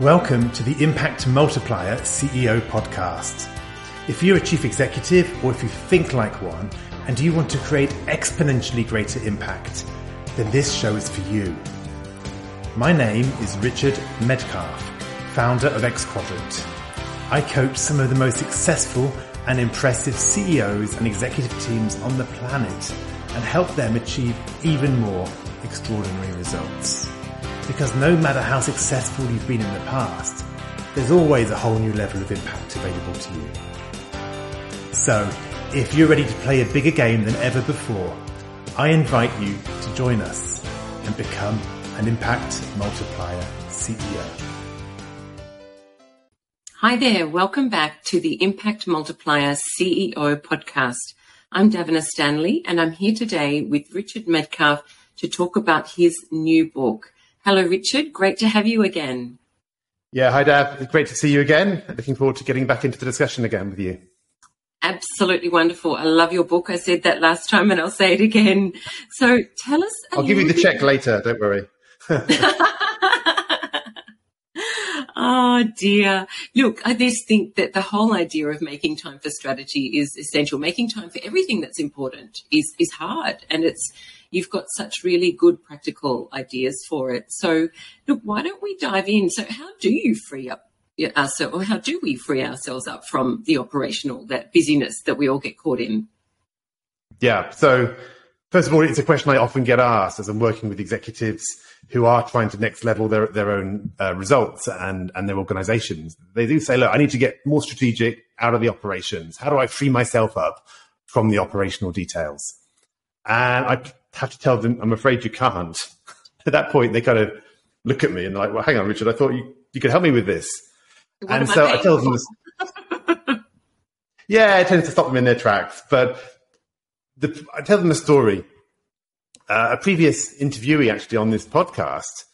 Welcome to the Impact Multiplier CEO podcast. If you're a chief executive or if you think like one and you want to create exponentially greater impact, then this show is for you. My name is Richard Medcalf, founder of X Quadrant. I coach some of the most successful and impressive CEOs and executive teams on the planet and help them achieve even more extraordinary results. Because no matter how successful you've been in the past, there's always a whole new level of impact available to you. So, if you're ready to play a bigger game than ever before, I invite you to join us and become an impact multiplier CEO. Hi there, welcome back to the Impact Multiplier CEO podcast. I'm Davina Stanley and I'm here today with Richard Medcalf to talk about his new book. Hello, Richard. Great to have you again. Yeah, hi, Dav. Great to see you again. Looking forward to getting back into the discussion again with you. Absolutely wonderful. I love your book. I said that last time and I'll say it again. So tell us. I'll give you the check later. Don't worry. oh dear. Look, I just think that the whole idea of making time for strategy is essential. Making time for everything that's important is, is hard and it's, you've got such really good practical ideas for it. So, look, why don't we dive in? So, how do you free up ourselves, or how do we free ourselves up from the operational, that busyness that we all get caught in? Yeah. So, first of all, it's a question I often get asked as I'm working with executives who are trying to next level their, their own uh, results and, and their organizations. They do say, look, I need to get more strategic out of the operations. How do I free myself up from the operational details? And I have to tell them, I'm afraid you can't. At that point, they kind of look at me and like, well, hang on, Richard, I thought you, you could help me with this. What and so I I tell them this. yeah, it tends to stop them in their tracks. But the, I tell them a story. Uh, a previous interviewee actually on this podcast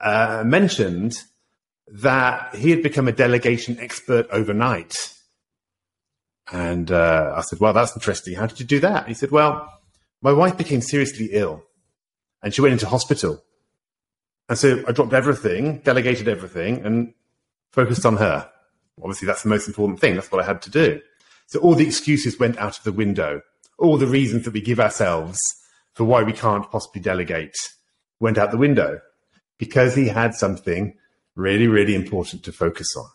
uh, mentioned that he had become a delegation expert overnight. And uh, I said, well, that's interesting. How did you do that? He said, well, my wife became seriously ill and she went into hospital. And so I dropped everything, delegated everything, and focused on her. Obviously, that's the most important thing. That's what I had to do. So all the excuses went out of the window. All the reasons that we give ourselves for why we can't possibly delegate went out the window because he had something really, really important to focus on.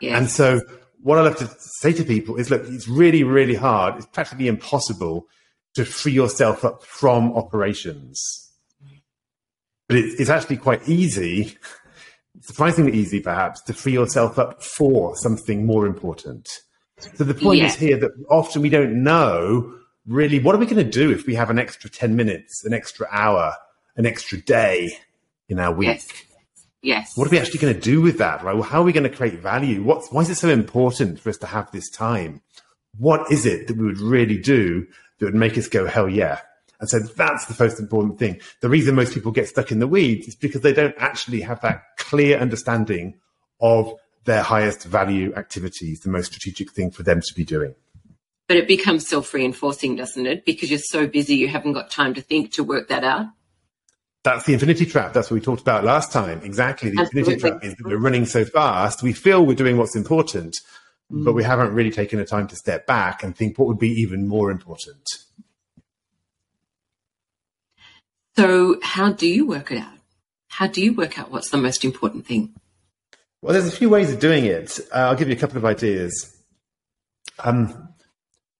Yes. And so what I love to say to people is, look, it's really, really hard. It's practically impossible to free yourself up from operations. But it, it's actually quite easy, surprisingly easy perhaps, to free yourself up for something more important. So the point yeah. is here that often we don't know really what are we going to do if we have an extra 10 minutes, an extra hour, an extra day in our week? Yes. Yes. What are we actually going to do with that? Right? Well, how are we going to create value? What's, why is it so important for us to have this time? What is it that we would really do that would make us go, hell yeah. And so that's the most important thing. The reason most people get stuck in the weeds is because they don't actually have that clear understanding of their highest value activities, the most strategic thing for them to be doing. But it becomes self reinforcing, doesn't it? Because you're so busy, you haven't got time to think to work that out. That's the infinity trap. That's what we talked about last time. Exactly. The Absolutely. infinity trap is that we're running so fast. We feel we're doing what's important, mm. but we haven't really taken the time to step back and think what would be even more important. So, how do you work it out? How do you work out what's the most important thing? Well, there's a few ways of doing it. Uh, I'll give you a couple of ideas. Um,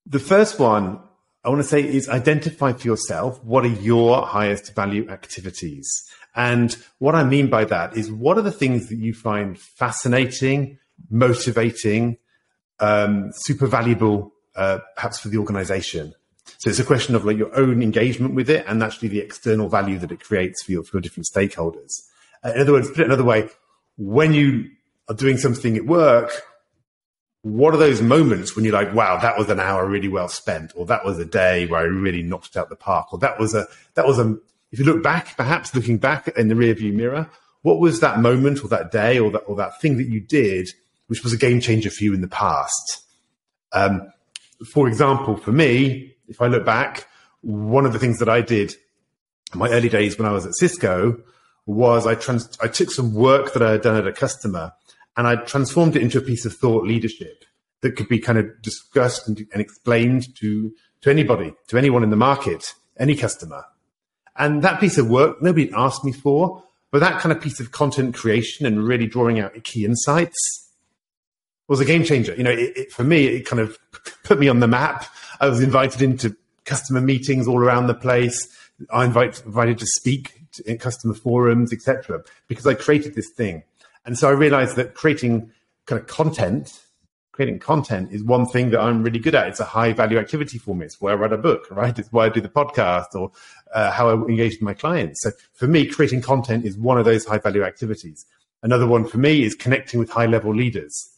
the first one I want to say is identify for yourself what are your highest value activities. And what I mean by that is what are the things that you find fascinating, motivating, um, super valuable, uh, perhaps for the organization. So it's a question of like your own engagement with it and actually the external value that it creates for your, for your different stakeholders. Uh, in other words, put it another way, when you are doing something at work, what are those moments when you're like, wow, that was an hour really well spent, or that was a day where I really knocked it out the park, or that was a, that was a, if you look back, perhaps looking back in the rearview mirror, what was that moment or that day or that, or that thing that you did, which was a game changer for you in the past? Um, for example, for me, if I look back, one of the things that I did in my early days when I was at Cisco was I trans- I took some work that I had done at a customer and I transformed it into a piece of thought leadership that could be kind of discussed and, and explained to to anybody, to anyone in the market, any customer. And that piece of work nobody asked me for, but that kind of piece of content creation and really drawing out key insights was a game changer. You know, it, it, for me, it kind of put me on the map. I was invited into customer meetings all around the place. I invite, invited to speak in customer forums, etc., because I created this thing. And so I realized that creating kind of content, creating content is one thing that I'm really good at. It's a high value activity for me. It's why I write a book, right? It's why I do the podcast or uh, how I engage with my clients. So for me, creating content is one of those high value activities. Another one for me is connecting with high level leaders.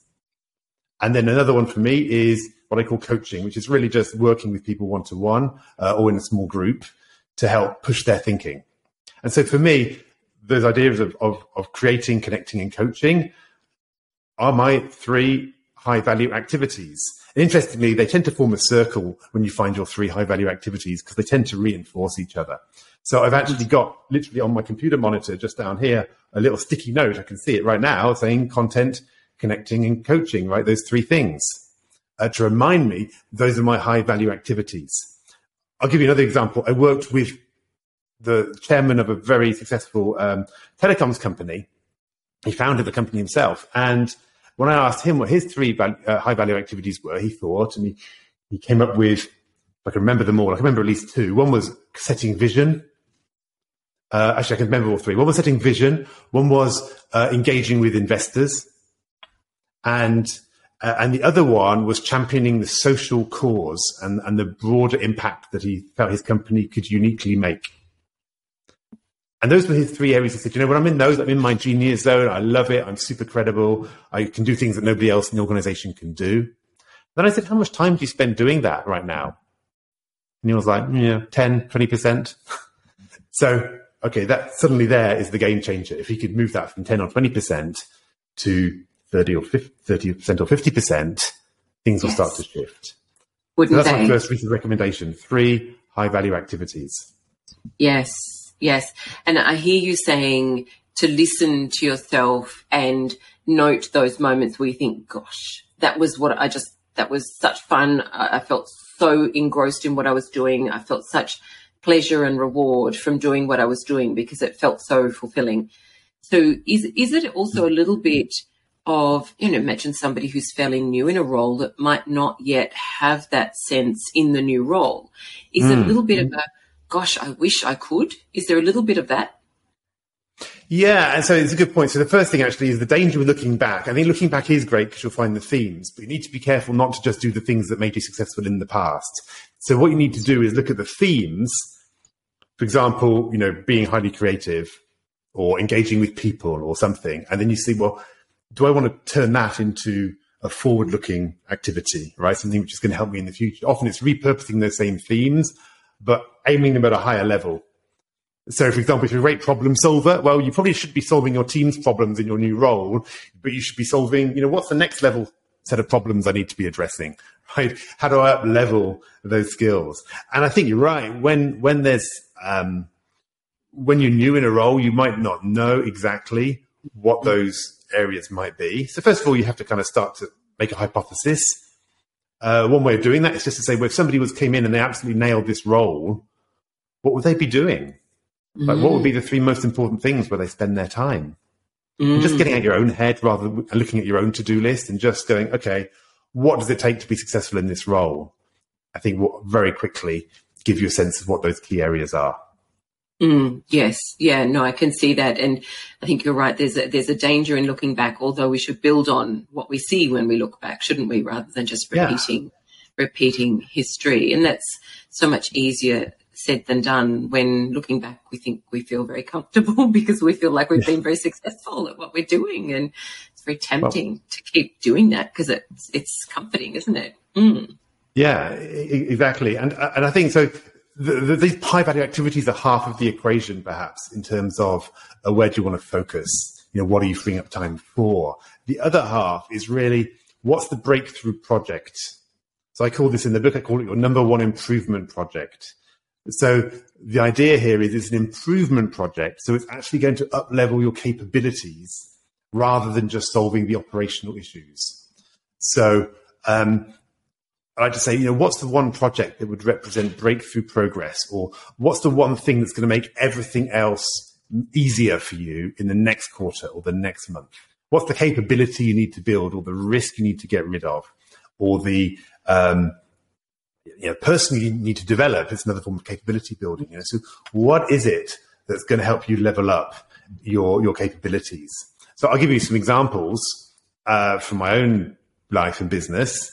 And then another one for me is what I call coaching, which is really just working with people one to one or in a small group to help push their thinking. And so for me, those ideas of, of, of creating, connecting, and coaching are my three high value activities. And interestingly, they tend to form a circle when you find your three high value activities because they tend to reinforce each other. So I've actually got literally on my computer monitor just down here a little sticky note. I can see it right now saying content, connecting, and coaching, right? Those three things uh, to remind me those are my high value activities. I'll give you another example. I worked with the chairman of a very successful um, telecoms company. He founded the company himself. And when I asked him what his three uh, high value activities were, he thought, and he, he came up with, I can remember them all, I can remember at least two. One was setting vision. Uh, actually, I can remember all three. One was setting vision. One was uh, engaging with investors. And uh, and the other one was championing the social cause and, and the broader impact that he felt his company could uniquely make. And those were his three areas. He said, you know, when I'm in those, I'm in my genius zone. I love it. I'm super credible. I can do things that nobody else in the organization can do. Then I said, how much time do you spend doing that right now? And he was like, yeah, 10, 20%. so, okay, that suddenly there is the game changer. If he could move that from 10 or 20% to 30 or 50, 30% or 50%, things will start to shift. Wouldn't so that's they? my first of recommendation. Three high value activities. Yes, yes. And I hear you saying to listen to yourself and note those moments where you think, gosh, that was what I just, that was such fun. I, I felt so engrossed in what I was doing. I felt such pleasure and reward from doing what I was doing because it felt so fulfilling. So is, is it also a little bit of, you know, imagine somebody who's fairly new in a role that might not yet have that sense in the new role. Is mm. it a hmm. little bit of a, gosh, I wish I could? Is there a little bit of that? Yeah, and so it's a good point. So the first thing actually is the danger with looking back. I think looking back is great because you'll find the themes, but you need to be careful not to just do the things that made you successful in the past. So what you need to do is look at the themes. For example, you know, being highly creative or engaging with people or something, and then you see, well, do I want to turn that into a forward looking activity, right? Something which is going to help me in the future. Often it's repurposing those same themes, but aiming them at a higher level. So, for example, if you're a great problem solver, well, you probably should be solving your team's problems in your new role, but you should be solving, you know, what's the next level set of problems I need to be addressing, right? How do I up level those skills? And I think you're right. When, when there's, um, when you're new in a role, you might not know exactly what those areas might be. So first of all, you have to kind of start to make a hypothesis. Uh, one way of doing that is just to say, well, if somebody was came in and they absolutely nailed this role, what would they be doing? Like, what would be the three most important things where they spend their time? Mm. just getting out your own head rather than looking at your own to-do list and just going, okay, what does it take to be successful in this role? I think will very quickly give you a sense of what those key areas are. Mm, yes, yeah, no, I can see that, and I think you're right. There's a there's a danger in looking back. Although we should build on what we see when we look back, shouldn't we? Rather than just repeating yeah. repeating history, and that's so much easier said than done. When looking back, we think we feel very comfortable because we feel like we've been very successful at what we're doing, and it's very tempting well, to keep doing that because it's it's comforting, isn't it? Mm. Yeah, exactly, and and I think so the, the, these high value activities are half of the equation, perhaps, in terms of uh, where do you want to focus? You know, what are you freeing up time for? The other half is really what's the breakthrough project? So I call this in the book, I call it your number one improvement project. So the idea here is it's an improvement project. So it's actually going to up level your capabilities rather than just solving the operational issues. So um, I like to say, you know, what's the one project that would represent breakthrough progress, or what's the one thing that's going to make everything else easier for you in the next quarter or the next month? What's the capability you need to build, or the risk you need to get rid of, or the um, you know, person you need to develop? It's another form of capability building. You know, so what is it that's going to help you level up your your capabilities? So I'll give you some examples uh, from my own life and business.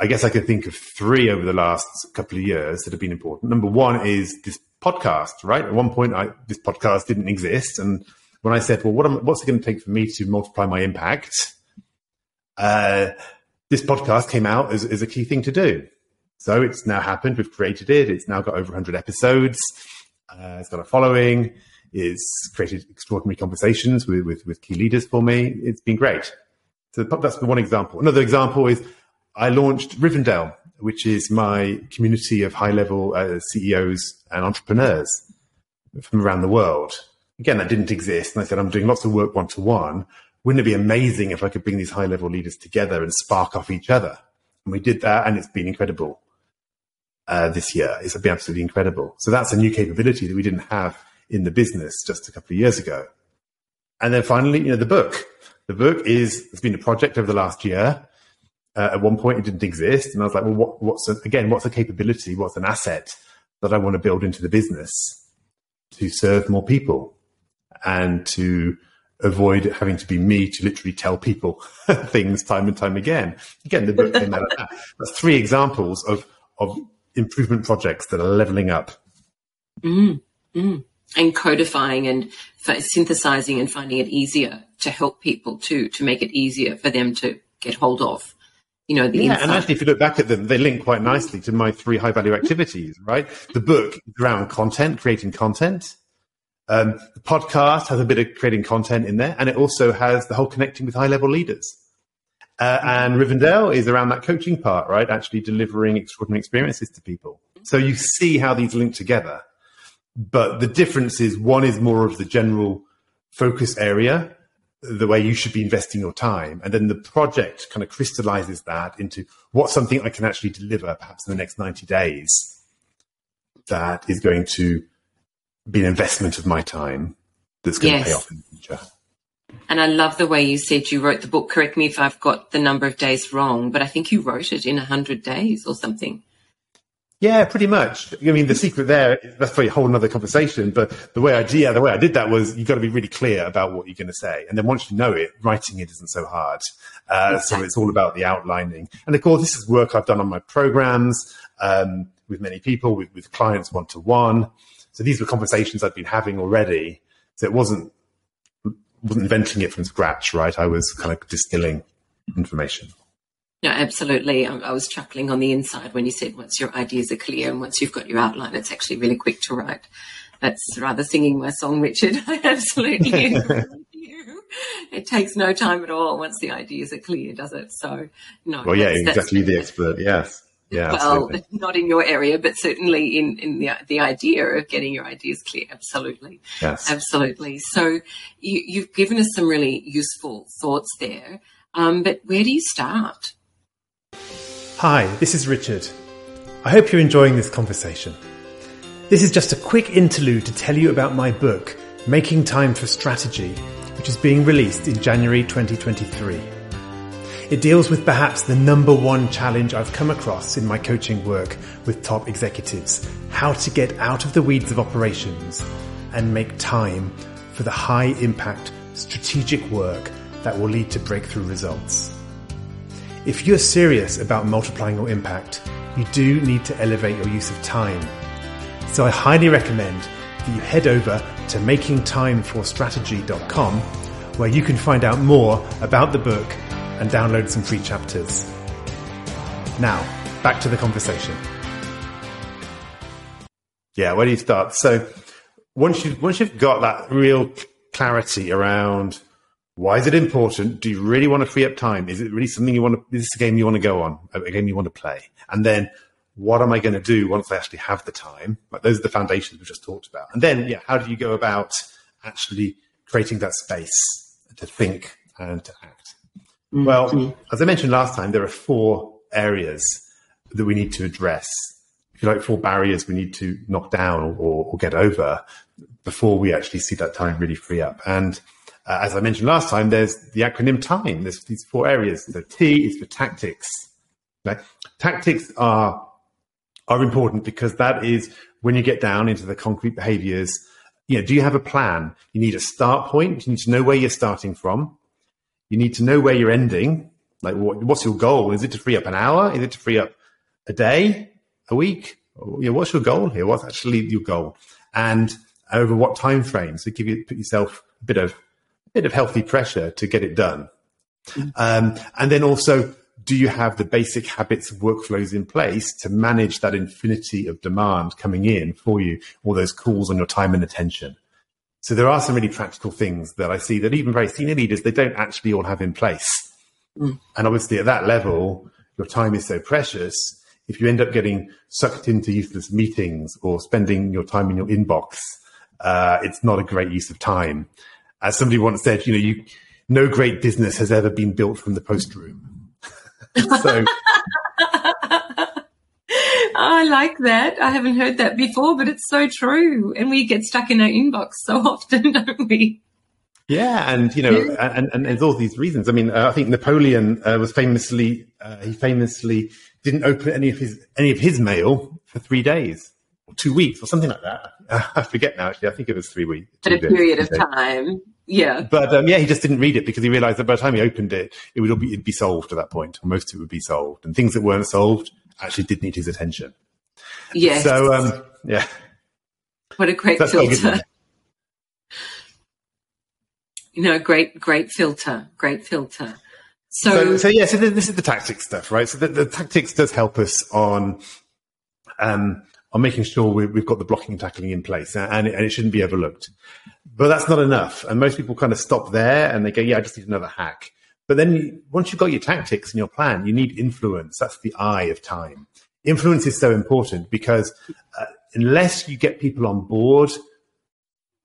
I guess I could think of three over the last couple of years that have been important. Number one is this podcast, right? At one point, I, this podcast didn't exist. And when I said, well, what am, what's it going to take for me to multiply my impact? Uh, this podcast came out as, as a key thing to do. So it's now happened. We've created it. It's now got over 100 episodes. Uh, it's got a following. It's created extraordinary conversations with, with, with key leaders for me. It's been great. So that's one example. Another example is I launched Rivendell, which is my community of high level uh, CEOs and entrepreneurs from around the world. Again, that didn't exist. And I said, I'm doing lots of work one to one. Wouldn't it be amazing if I could bring these high level leaders together and spark off each other? And we did that, and it's been incredible uh, this year. It's been absolutely incredible. So that's a new capability that we didn't have in the business just a couple of years ago. And then finally, you know, the book. The book is, it's been a project over the last year. Uh, at one point, it didn't exist, and I was like, "Well, what, what's a, again? What's a capability? What's an asset that I want to build into the business to serve more people and to avoid having to be me to literally tell people things time and time again?" Again, the book came out of that. That's three examples of of improvement projects that are leveling up. Mm, mm. And codifying and synthesizing and finding it easier to help people to to make it easier for them to get hold of you know, yeah, and actually, if you look back at them, they link quite nicely to my three high value activities, right? The book is around content, creating content. Um, the podcast has a bit of creating content in there, and it also has the whole connecting with high level leaders. Uh, and Rivendell is around that coaching part, right? Actually delivering extraordinary experiences to people. So you see how these link together. But the difference is one is more of the general focus area the way you should be investing your time. And then the project kind of crystallizes that into what's something I can actually deliver perhaps in the next 90 days that is going to be an investment of my time that's going yes. to pay off in the future. And I love the way you said you wrote the book. Correct me if I've got the number of days wrong, but I think you wrote it in 100 days or something. Yeah, pretty much. I mean, the secret there, that's for a whole other conversation. But the way I did, yeah, the way I did that was you've got to be really clear about what you're going to say. And then once you know it, writing it isn't so hard. Uh. So it's all about the outlining. And of course, this is work I've done on my programs, um, with many people, with, with clients one to one. So these were conversations I'd been having already. So it wasn't, wasn't inventing it from scratch, right? I was kind of distilling information. No, absolutely. I, I, was chuckling on the inside when you said once your ideas are clear and once you've got your outline, it's actually really quick to write. That's rather singing my song, Richard. I absolutely agree with you. It takes no time at all once the ideas are clear, does it? So, no. Well, yeah, exactly the expert. Yes. Yeah, well, absolutely. not in your area, but certainly in, in the, the idea of getting your ideas clear. Absolutely. Yes. Absolutely. So you, you've given us some really useful thoughts there. Um, but where do you start? Hi, this is Richard. I hope you're enjoying this conversation. This is just a quick interlude to tell you about my book, Making Time for Strategy, which is being released in January 2023. It deals with perhaps the number one challenge I've come across in my coaching work with top executives how to get out of the weeds of operations and make time for the high impact strategic work that will lead to breakthrough results. If you're serious about multiplying your impact, you do need to elevate your use of time. So I highly recommend that you head over to makingtimeforstrategy.com where you can find out more about the book and download some free chapters. Now, back to the conversation. Yeah, where do you start? So once you once you've got that real clarity around why is it important? Do you really want to free up time? Is it really something you want to, is this a game you want to go on? A game you want to play? And then what am I going to do once I actually have the time? Like those are the foundations we've just talked about. And then, yeah, how do you go about actually creating that space to think and to act? Mm-hmm. Well, as I mentioned last time, there are four areas that we need to address. If you like, four barriers we need to knock down or, or get over before we actually see that time really free up. And uh, as I mentioned last time, there's the acronym TIME. There's these four areas. The T is for tactics. Tactics are are important because that is when you get down into the concrete behaviors. You know, do you have a plan? You need a start point. You need to know where you're starting from. You need to know where you're ending. Like, what, what's your goal? Is it to free up an hour? Is it to free up a day, a week? You know, what's your goal here? What's actually your goal? And over what time frame? So give you put yourself a bit of bit of healthy pressure to get it done. Mm-hmm. Um, and then also do you have the basic habits of workflows in place to manage that infinity of demand coming in for you, all those calls on your time and attention? So there are some really practical things that I see that even very senior leaders, they don't actually all have in place. Mm. And obviously at that level, your time is so precious. If you end up getting sucked into useless meetings or spending your time in your inbox, uh, it's not a great use of time. As somebody once said, you know, you, no great business has ever been built from the post room. so. I like that. I haven't heard that before, but it's so true. And we get stuck in our inbox so often, don't we? Yeah, and you know, yeah. and, and, there's all these reasons. I mean, uh, I think Napoleon uh, was famously uh, he famously didn't open any of his any of his mail for three days two weeks or something like that. I forget now. Actually, I think it was three weeks. At a period of time. Yeah. But um, yeah, he just didn't read it because he realized that by the time he opened it, it would be, it'd be solved at that point, or most of it would be solved. And things that weren't solved actually did need his attention. Yes. So, um, yeah. What a great filter. You know, great, great filter, great filter. So, so, so yeah, so this is the tactics stuff, right? So the, the tactics does help us on, um, on making sure we, have got the blocking and tackling in place and it, and it shouldn't be overlooked. But that's not enough. And most people kind of stop there and they go, yeah, I just need another hack. But then once you've got your tactics and your plan, you need influence. That's the I of time. Influence is so important because uh, unless you get people on board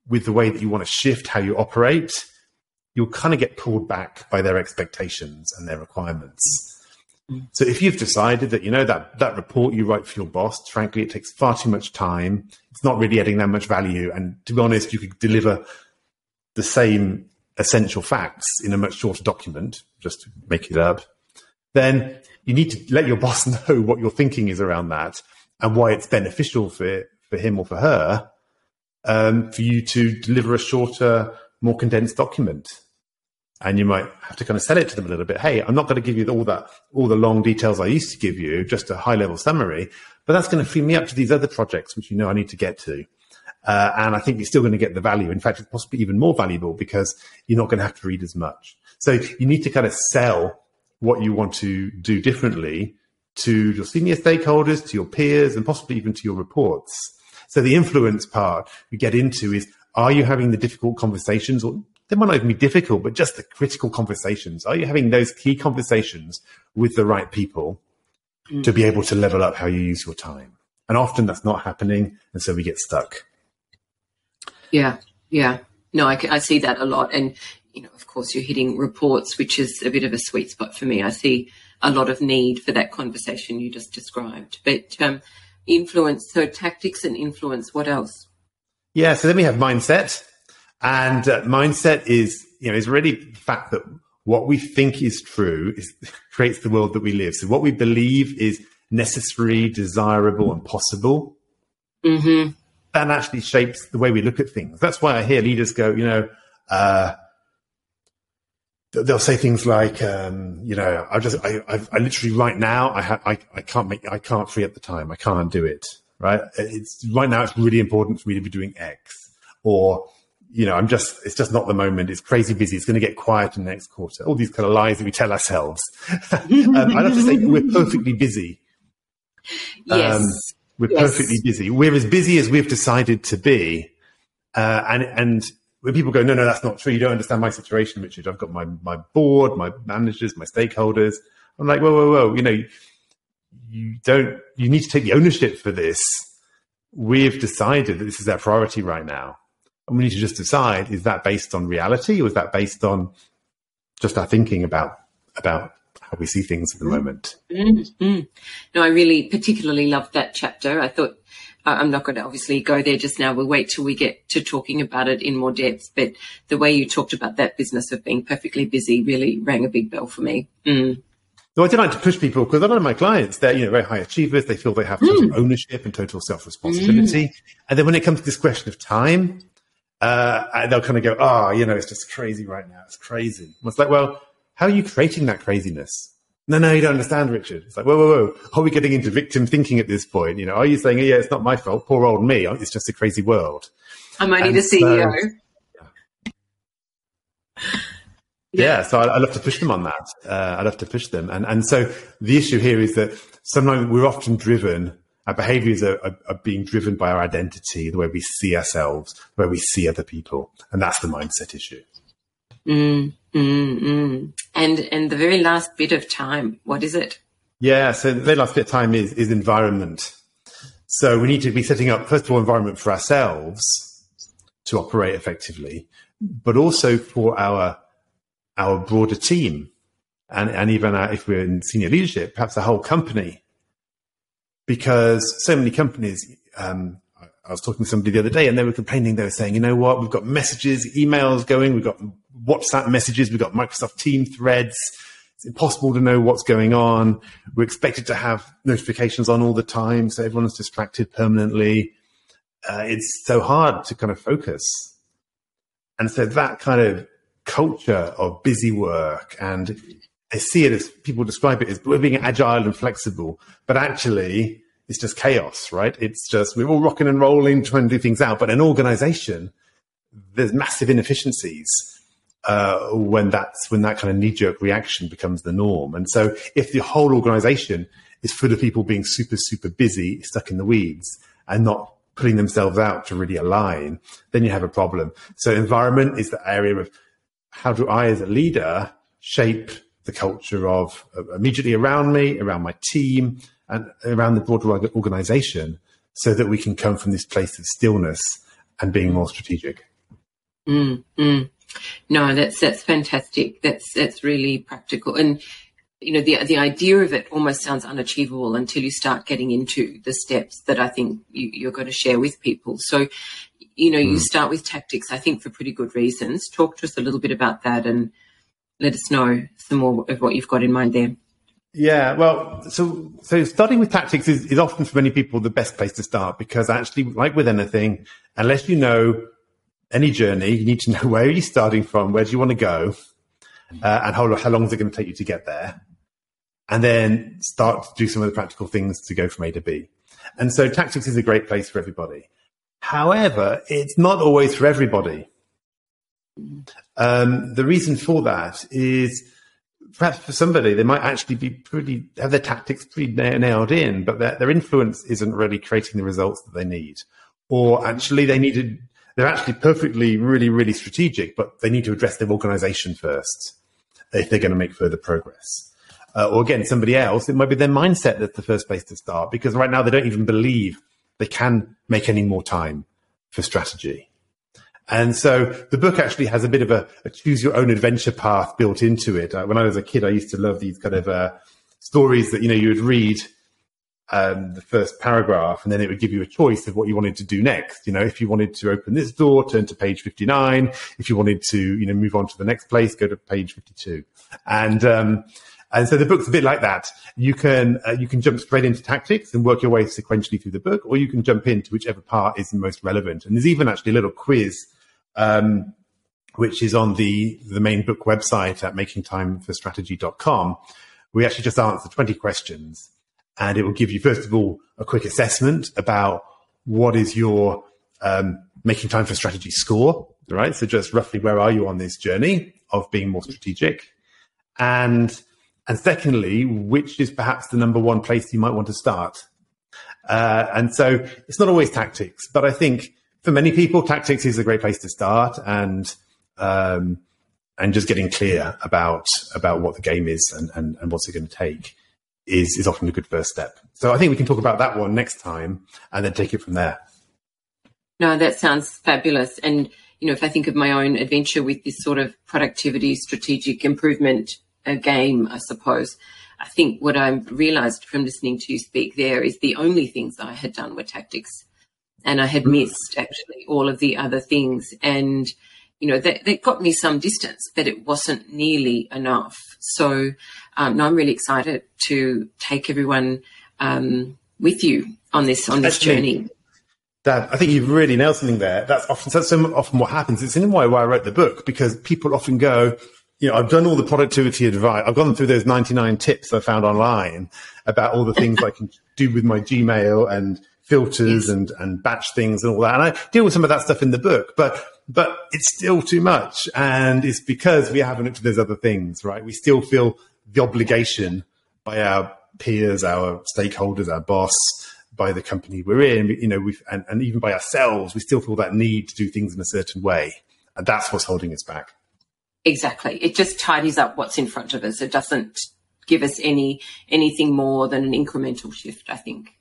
with the way that you want to shift how you operate, you'll kind of get pulled back by their expectations and their requirements. So if you've decided that, you know, that, that report you write for your boss, frankly, it takes far too much time. It's not really adding that much value. And to be honest, you could deliver the same essential facts in a much shorter document, just to make it up. Then you need to let your boss know what your thinking is around that and why it's beneficial for, for him or for her, um, for you to deliver a shorter, more condensed document and you might have to kind of sell it to them a little bit. Hey, I'm not going to give you all that, all the long details I used to give you, just a high level summary, but that's going to free me up to these other projects, which you know I need to get to. Uh, and I think you're still going to get the value. In fact, it's possibly even more valuable because you're not going to have to read as much. So you need to kind of sell what you want to do differently to your senior stakeholders, to your peers, and possibly even to your reports. So the influence part we get into is, are you having the difficult conversations or they might not even be difficult, but just the critical conversations. Are you having those key conversations with the right people mm. to be able to level up how you use your time? And often that's not happening. And so we get stuck. Yeah. Yeah. No, I, I see that a lot. And, you know, of course, you're hitting reports, which is a bit of a sweet spot for me. I see a lot of need for that conversation you just described. But um, influence, so tactics and influence, what else? Yeah, so then we have mindset. And uh, mindset is, you know, is really the fact that what we think is true is creates the world that we live. So what we believe is necessary, desirable, and possible. Mm-hmm. That actually shapes the way we look at things. That's why I hear leaders go, you know, uh, they'll say things like, um, you know, I just, I, I, I literally right now, I, ha- I, I can't make, I can't free up the time. I can't do it. Right. It's right now. It's really important for me to be doing X or you know, I'm just, it's just not the moment. It's crazy busy. It's going to get quiet in the next quarter. All these kind of lies that we tell ourselves. um, I'd have to say we're perfectly busy. Yes. Um, we're yes. perfectly busy. We're as busy as we've decided to be. Uh, and, and when people go, no, no, that's not true. You don't understand my situation, Richard. I've got my, my board, my managers, my stakeholders. I'm like, whoa, whoa, whoa. You know, you don't, you need to take the ownership for this. We've decided that this is our priority right now. And we need to just decide, is that based on reality or is that based on just our thinking about, about how we see things at the moment? Mm-hmm. No, I really particularly loved that chapter. I thought I'm not going to obviously go there just now. We'll wait till we get to talking about it in more depth. But the way you talked about that business of being perfectly busy really rang a big bell for me. Mm. No, I do like to push people because a lot of my clients, they're, you know, very high achievers. They feel they have total mm. ownership and total self-responsibility. Mm. And then when it comes to this question of time, uh, they'll kind of go, oh, you know, it's just crazy right now. It's crazy. And it's like, well, how are you creating that craziness? No, no, you don't understand, Richard. It's like, whoa, whoa, whoa. Are we getting into victim thinking at this point? You know, are you saying, yeah, it's not my fault, poor old me. It's just a crazy world. I'm only and the CEO. So, yeah. so I, I, love to push them on that. Uh, I love to push them. And, and so the issue here is that sometimes we're often driven, our behaviors are, are, are being driven by our identity, the way we see ourselves, the way we see other people. And that's the mindset issue. Mm, mm, mm. And and the very last bit of time, what is it? Yeah, so the very last bit of time is is environment. So we need to be setting up first of all environment for ourselves to operate effectively, but also for our our broader team, and and even our, if we're in senior leadership, perhaps the whole company, because so many companies. Um, I was talking to somebody the other day, and they were complaining. They were saying, "You know what? We've got messages, emails going. We've got WhatsApp messages. We've got Microsoft Team threads. It's impossible to know what's going on. We're expected to have notifications on all the time, so everyone's distracted permanently. Uh, it's so hard to kind of focus. And so that kind of culture of busy work and I see it as people describe it as we're being agile and flexible, but actually it's just chaos, right? It's just we're all rocking and rolling, trying to do things out. But an organization, there's massive inefficiencies uh, when that's when that kind of knee jerk reaction becomes the norm. And so, if the whole organization is full of people being super super busy, stuck in the weeds, and not putting themselves out to really align, then you have a problem. So, environment is the area of how do I, as a leader, shape the culture of uh, immediately around me, around my team, and around the broader organization, so that we can come from this place of stillness and being more strategic. Mm, mm. No, that's that's fantastic. That's that's really practical, and you know the the idea of it almost sounds unachievable until you start getting into the steps that I think you, are going to share with people. So, you know, mm. you start with tactics. I think for pretty good reasons. Talk to us a little bit about that, and let us know some more of what you've got in mind there. Yeah, well, so so starting with tactics is, is often for many people the best place to start because actually, like with anything, unless you know any journey, you need to know where are you starting from, where do you want to go, uh, and how, how long is it going to take you to get there, and then start to do some of the practical things to go from A to B. And so tactics is a great place for everybody. However, it's not always for everybody. Um, the reason for that is perhaps for somebody, they might actually be pretty, have their tactics pretty nailed in, but their, their influence isn't really creating the results that they need. Or actually they need to they're actually perfectly, really, really strategic, but they need to address their organization first if they're going to make further progress. Uh, or again, somebody else, it might be their mindset that's the first place to start because right now they don't even believe they can make any more time for strategy. And so the book actually has a bit of a, a choose your own adventure path built into it. Uh, when I was a kid, I used to love these kind of uh, stories that, you know, you would read um, the first paragraph, and then it would give you a choice of what you wanted to do next. You know, if you wanted to open this door, turn to page 59. If you wanted to, you know, move on to the next place, go to page 52. And, um, and so the book's a bit like that. You can, uh, you can jump straight into tactics and work your way sequentially through the book, or you can jump into whichever part is most relevant. And there's even actually a little quiz, um, which is on the, the main book website at makingtimeforstrategy.com. We actually just answer 20 questions and it will give you first of all a quick assessment about what is your um, making time for strategy score, right? So just roughly where are you on this journey of being more strategic, and and secondly, which is perhaps the number one place you might want to start. Uh, and so it's not always tactics, but I think for many people, tactics is a great place to start, and um, and just getting clear about about what the game is and, and, and what's it going to take. is, is often a good first step. So I think we can talk about that one next time and then take it from there. No, that sounds fabulous. And, you know, if I think of my own adventure with this sort of productivity, strategic improvement uh, game, I suppose, I think what I realized from listening to you speak there is the only things I had done were tactics. And I had missed actually all of the other things. And, you know, that, that got me some distance, but it wasn't nearly enough. So, um, no, I'm really excited to take everyone um, with you on this on this journey. Dav, I think you've really nailed something there. That's often that's so often what happens. It's in why why I wrote the book because people often go, you know, I've done all the productivity advice. I've gone through those 99 tips I found online about all the things I can do with my Gmail and filters yes. and, and batch things and all that. And I deal with some of that stuff in the book, but, but it's still too much. And it's because we haven't looked at those other things, right? We still feel the obligation by our peers, our stakeholders, our boss, by the company we're in, you know, we've, and, and even by ourselves, we still feel that need to do things in a certain way. And that's what's holding us back. Exactly. It just tidies up what's in front of us. It doesn't give us any anything more than an incremental shift, I think.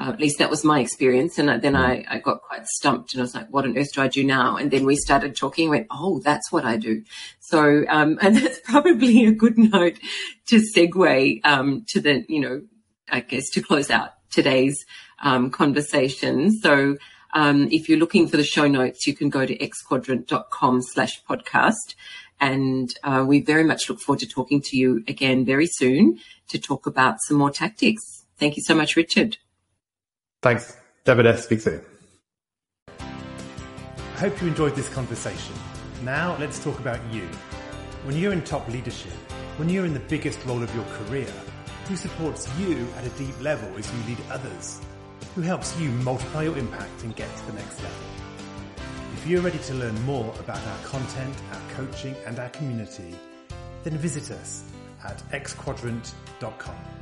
Uh, at least that was my experience. And then I, I got quite stumped and I was like, what on earth do I do now? And then we started talking and went, oh, that's what I do. So, um, and that's probably a good note to segue, um, to the, you know, I guess to close out today's, um, conversation. So, um, if you're looking for the show notes, you can go to xquadrant.com slash podcast. And uh, we very much look forward to talking to you again very soon to talk about some more tactics. Thank you so much, Richard. Thanks, David. Speak soon. I hope you enjoyed this conversation. Now let's talk about you. When you're in top leadership, when you're in the biggest role of your career, who supports you at a deep level as you lead others? Who helps you multiply your impact and get to the next level? If you're ready to learn more about our content, our coaching, and our community, then visit us at xquadrant.com.